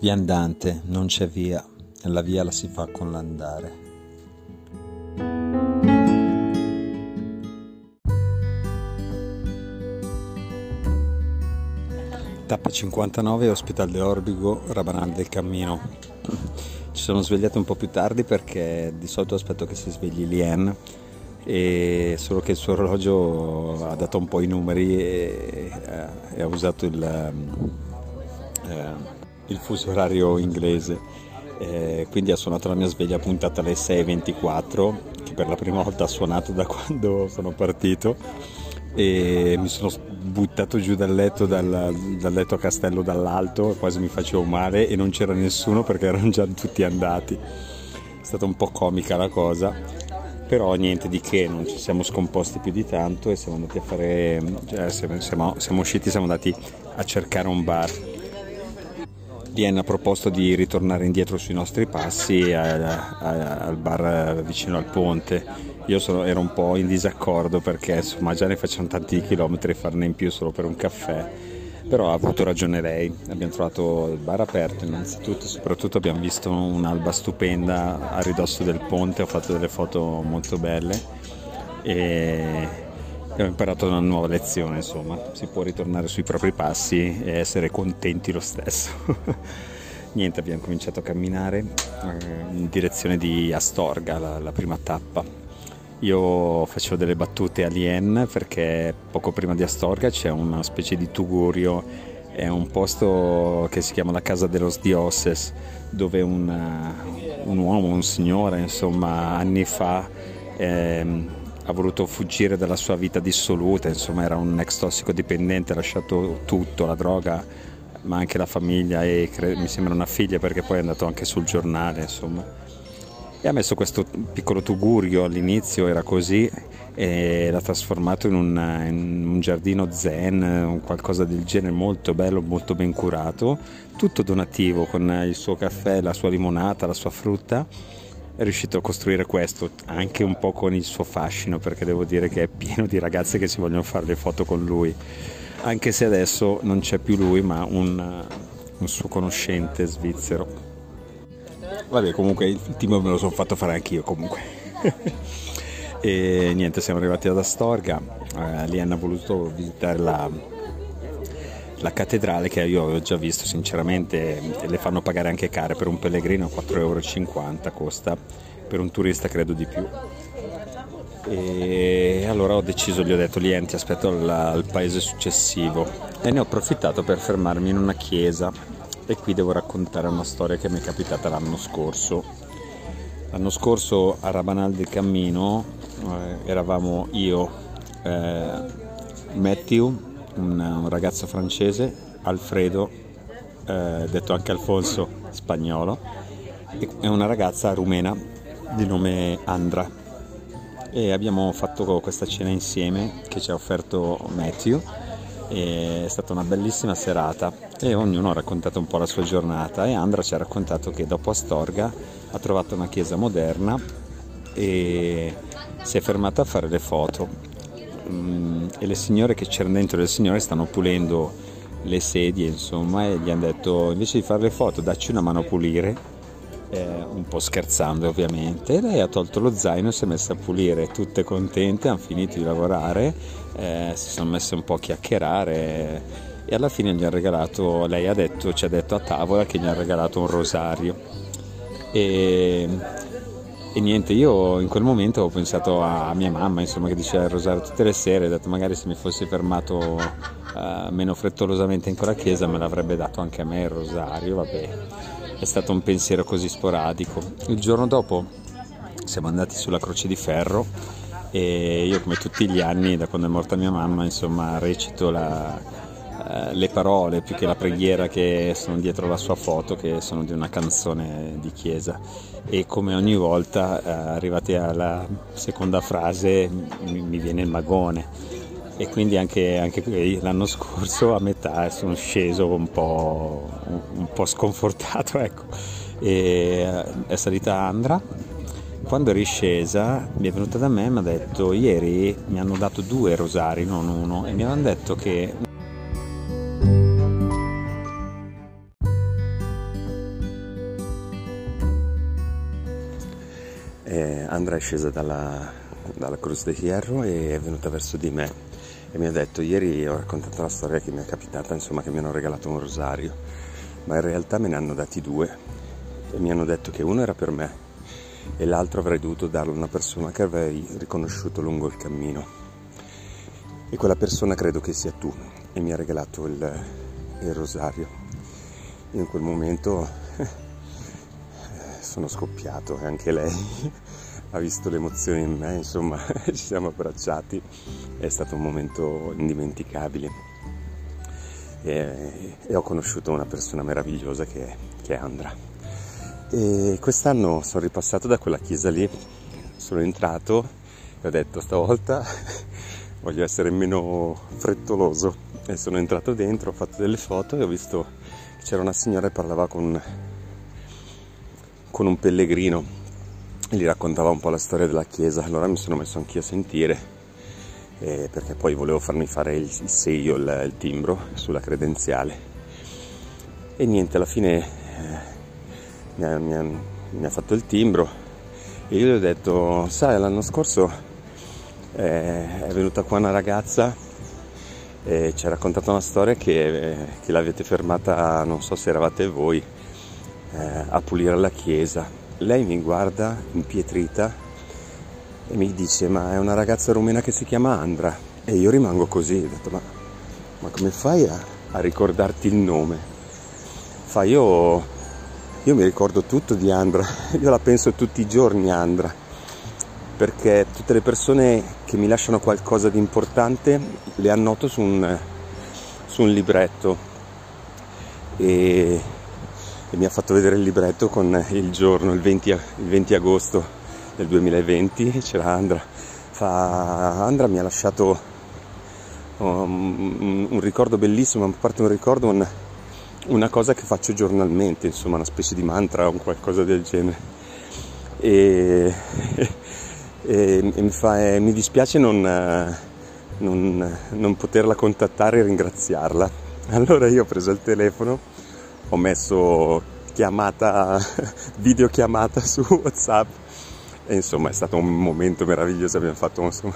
Viandante, non c'è via, la via la si fa con l'andare. Tappa 59, Hospital de Orbigo, Rabanal del Cammino. Ci sono svegliato un po' più tardi perché di solito aspetto che si svegli Lien e solo che il suo orologio ha dato un po' i numeri e, e ha usato il, eh, il, fuso orario inglese. Eh, quindi ha suonato la mia sveglia puntata alle 6.24 che per la prima volta ha suonato da quando sono partito e mi sono buttato giù dal letto, dal, dal letto a castello dall'alto, quasi mi facevo male e non c'era nessuno perché erano già tutti andati. È stata un po' comica la cosa, però niente di che, non ci siamo scomposti più di tanto e siamo andati a fare, cioè siamo, siamo usciti, siamo andati a cercare un bar. Dien ha proposto di ritornare indietro sui nostri passi a, a, al bar vicino al ponte. Io sono, ero un po' in disaccordo perché insomma già ne facciamo tanti chilometri farne in più solo per un caffè. Però ha avuto ragione lei. Abbiamo trovato il bar aperto innanzitutto. Soprattutto abbiamo visto un'alba stupenda a ridosso del ponte. Ho fatto delle foto molto belle. E ho imparato una nuova lezione insomma. Si può ritornare sui propri passi e essere contenti lo stesso. Niente abbiamo cominciato a camminare eh, in direzione di Astorga la, la prima tappa. Io facevo delle battute alien perché poco prima di Astorga c'è una specie di tugurio, è un posto che si chiama la Casa de los Dioses, dove un, un uomo, un signore, insomma, anni fa eh, ha voluto fuggire dalla sua vita dissoluta, insomma, era un ex tossicodipendente, ha lasciato tutto, la droga, ma anche la famiglia e cre- mi sembra una figlia perché poi è andato anche sul giornale, insomma. E ha messo questo piccolo tugurio all'inizio era così e l'ha trasformato in un, in un giardino zen qualcosa del genere molto bello molto ben curato. Tutto donativo con il suo caffè la sua limonata la sua frutta è riuscito a costruire questo anche un po' con il suo fascino perché devo dire che è pieno di ragazze che si vogliono fare le foto con lui anche se adesso non c'è più lui ma un, un suo conoscente svizzero Vabbè, comunque il team me lo sono fatto fare anch'io comunque. e niente, siamo arrivati ad Astorga. Eh, lì hanno voluto visitare la, la cattedrale che io avevo già visto, sinceramente le fanno pagare anche care per un pellegrino, 4,50 euro costa, per un turista credo di più. E allora ho deciso, gli ho detto, Lienti, aspetto al, al paese successivo e ne ho approfittato per fermarmi in una chiesa e qui devo raccontare una storia che mi è capitata l'anno scorso. L'anno scorso a Rabanal del Cammino eh, eravamo io, eh, Matthew, un, un, ragazzo francese, Alfredo, eh, detto anche Alfonso, spagnolo, e una ragazza rumena di nome Andra. E abbiamo fatto questa cena insieme che ci ha offerto Matthew è stata una bellissima serata e ognuno ha raccontato un po' la sua giornata e Andra ci ha raccontato che dopo Astorga ha trovato una chiesa moderna e si è fermata a fare le foto mm, e le signore che c'erano dentro le signore stanno pulendo le sedie insomma e gli hanno detto invece di fare le foto dacci una mano a pulire. Eh, un po' scherzando ovviamente, e lei ha tolto lo zaino e si è messa a pulire, tutte contente, hanno finito di lavorare, eh, si sono messe un po' a chiacchierare e alla fine gli ha regalato, lei ha detto, ci ha detto a tavola che gli ha regalato un rosario. E, e niente, io in quel momento ho pensato a mia mamma, insomma, che diceva il rosario tutte le sere, ho detto magari se mi fossi fermato uh, meno frettolosamente in quella chiesa me l'avrebbe dato anche a me il rosario, vabbè è stato un pensiero così sporadico. Il giorno dopo siamo andati sulla Croce di Ferro e io come tutti gli anni da quando è morta mia mamma insomma recito la, le parole più che la preghiera che sono dietro la sua foto che sono di una canzone di chiesa. E come ogni volta uh, arrivati alla seconda frase mi, mi viene il magone. E quindi anche, anche l'anno scorso a metà sono sceso un po', un po sconfortato ecco. eh, è salita Andra. Quando è riscesa mi è venuta da me e mi ha detto ieri mi hanno dato due rosari non uno e mi hanno detto che è scesa dalla, dalla Cruz de Hierro e è venuta verso di me e mi ha detto ieri ho raccontato la storia che mi è capitata, insomma che mi hanno regalato un rosario, ma in realtà me ne hanno dati due e mi hanno detto che uno era per me e l'altro avrei dovuto darlo a una persona che avrei riconosciuto lungo il cammino. E quella persona credo che sia tu e mi ha regalato il, il rosario. Io in quel momento sono scoppiato e anche lei ha visto l'emozione in me, insomma ci siamo abbracciati, è stato un momento indimenticabile. E, e ho conosciuto una persona meravigliosa che, che è Andra. E quest'anno sono ripassato da quella chiesa lì, sono entrato e ho detto stavolta voglio essere meno frettoloso. E sono entrato dentro, ho fatto delle foto e ho visto che c'era una signora che parlava con con un pellegrino gli raccontava un po' la storia della chiesa. Allora mi sono messo anch'io a sentire eh, perché poi volevo farmi fare il, il seio, il, il, timbro sulla credenziale. E niente, alla fine eh, mi, ha, mi, ha, mi, ha, fatto il timbro e io gli ho detto, sai, l'anno scorso eh, è venuta qua una ragazza e ci ha raccontato una storia che, che l'avete fermata, non so se eravate voi, eh, a pulire la chiesa. Lei mi guarda impietrita e mi dice ma è una ragazza rumena che si chiama Andra e io rimango così, ho detto ma, ma come fai a, a, ricordarti il nome? Fa io, io mi ricordo tutto di Andra, io la penso tutti i giorni Andra perché tutte le persone che mi lasciano qualcosa di importante le annoto su un, su un libretto e e mi ha fatto vedere il libretto con il giorno, il 20, il 20 agosto del 2020, c'era Andra. Fa, Andra mi ha lasciato um, un ricordo bellissimo, a parte un ricordo, un, una cosa che faccio giornalmente, insomma una specie di mantra o qualcosa del genere. E, e, e mi, fa, eh, mi, dispiace non, non, non poterla contattare e ringraziarla. Allora io ho preso il telefono ho messo chiamata, videochiamata su WhatsApp. E insomma è stato un momento meraviglioso, abbiamo fatto insomma,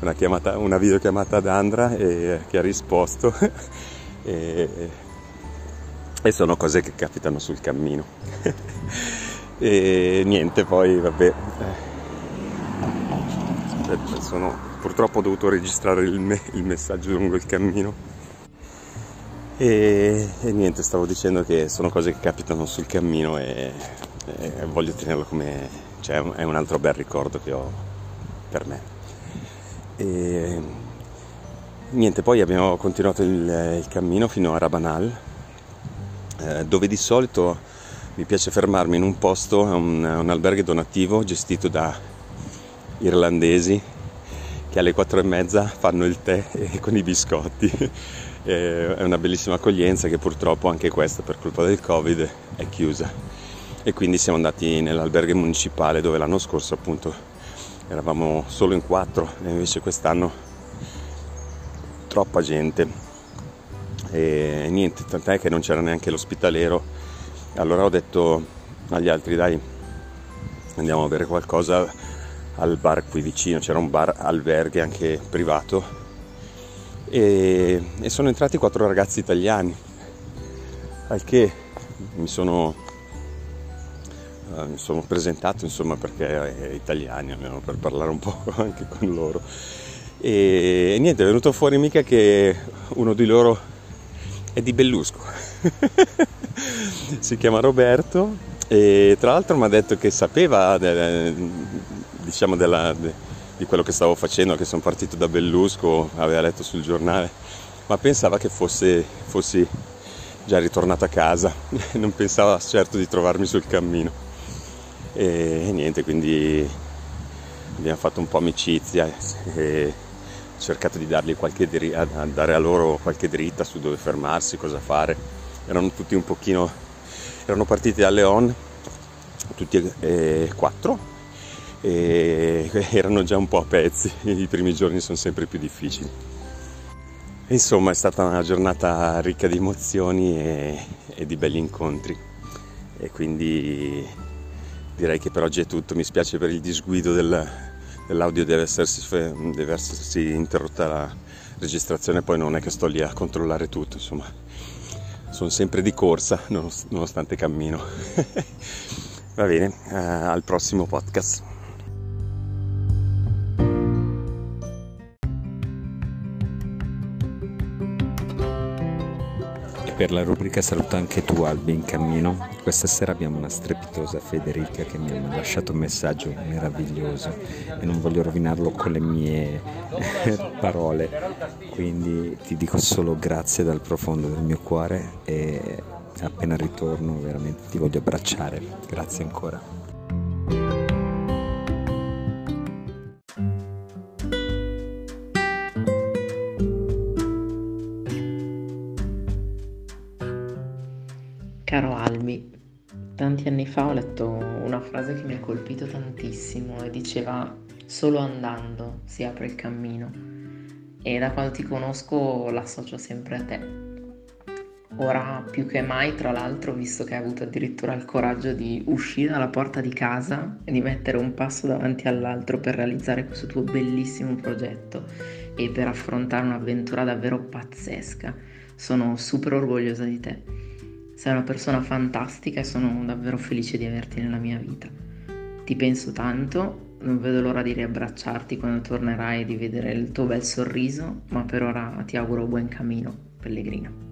una, chiamata, una videochiamata ad Andra e, che ha risposto. E, e sono cose che capitano sul cammino. e niente, poi vabbè, sono, purtroppo ho dovuto registrare il, me, il messaggio lungo il cammino e, e, niente, stavo dicendo che sono cose che capitano sul cammino e, e voglio tenerlo come, cioè è un altro bel ricordo che ho per me. E, niente, poi abbiamo continuato il, il cammino fino a Rabanal, eh, dove di solito mi piace fermarmi in un posto, un, un albergo donativo gestito da irlandesi che alle quattro e mezza fanno il tè con i biscotti è una bellissima accoglienza che purtroppo anche questa per colpa del covid è chiusa. E quindi siamo andati nell'albergo municipale dove l'anno scorso appunto eravamo solo in quattro e invece quest'anno troppa gente. E niente tant'è che non c'era neanche l'ospitalero. Allora ho detto agli altri dai andiamo a bere qualcosa al bar qui vicino. C'era un bar alberghe anche privato e, e sono entrati quattro ragazzi italiani, al che mi sono, uh, mi sono presentato insomma perché italiani, almeno per parlare un po' anche con loro. E, e niente, è venuto fuori mica che uno di loro è di Bellusco. si chiama Roberto e tra l'altro mi ha detto che sapeva diciamo della, de, di quello che stavo facendo, che sono partito da Bellusco, aveva letto sul giornale, ma pensava che fosse, fossi già ritornato a casa, non pensava certo di trovarmi sul cammino. E, niente, quindi abbiamo fatto un po' amicizia e ho cercato di dritta, dare a loro qualche dritta su dove fermarsi, cosa fare. Erano tutti un pochino, erano partiti da Leon, tutti e quattro, e erano già un po' a pezzi, i primi giorni sono sempre più difficili. Insomma è stata una giornata ricca di emozioni e, e di belli incontri e quindi direi che per oggi è tutto, mi spiace per il disguido del, dell'audio, deve essersi, deve essersi interrotta la registrazione, poi non è che sto lì a controllare tutto, insomma, sono sempre di corsa nonostante cammino. Va bene, uh, al prossimo podcast. Per la rubrica Saluta anche tu Albi in cammino. Questa sera abbiamo una strepitosa Federica che mi ha lasciato un messaggio meraviglioso e non voglio rovinarlo con le mie parole. Quindi ti dico solo grazie dal profondo del mio cuore e appena ritorno veramente ti voglio abbracciare. Grazie ancora. Letto una frase che mi ha colpito tantissimo e diceva solo andando si apre il cammino e da quando ti conosco l'associo sempre a te. Ora più che mai, tra l'altro, visto che hai avuto addirittura il coraggio di uscire dalla porta di casa e di mettere un passo davanti all'altro per realizzare questo tuo bellissimo progetto e per affrontare un'avventura davvero pazzesca, sono super orgogliosa di te. Sei una persona fantastica e sono davvero felice di averti nella mia vita. Ti penso tanto, non vedo l'ora di riabbracciarti quando tornerai e di vedere il tuo bel sorriso, ma per ora ti auguro buon cammino, pellegrino.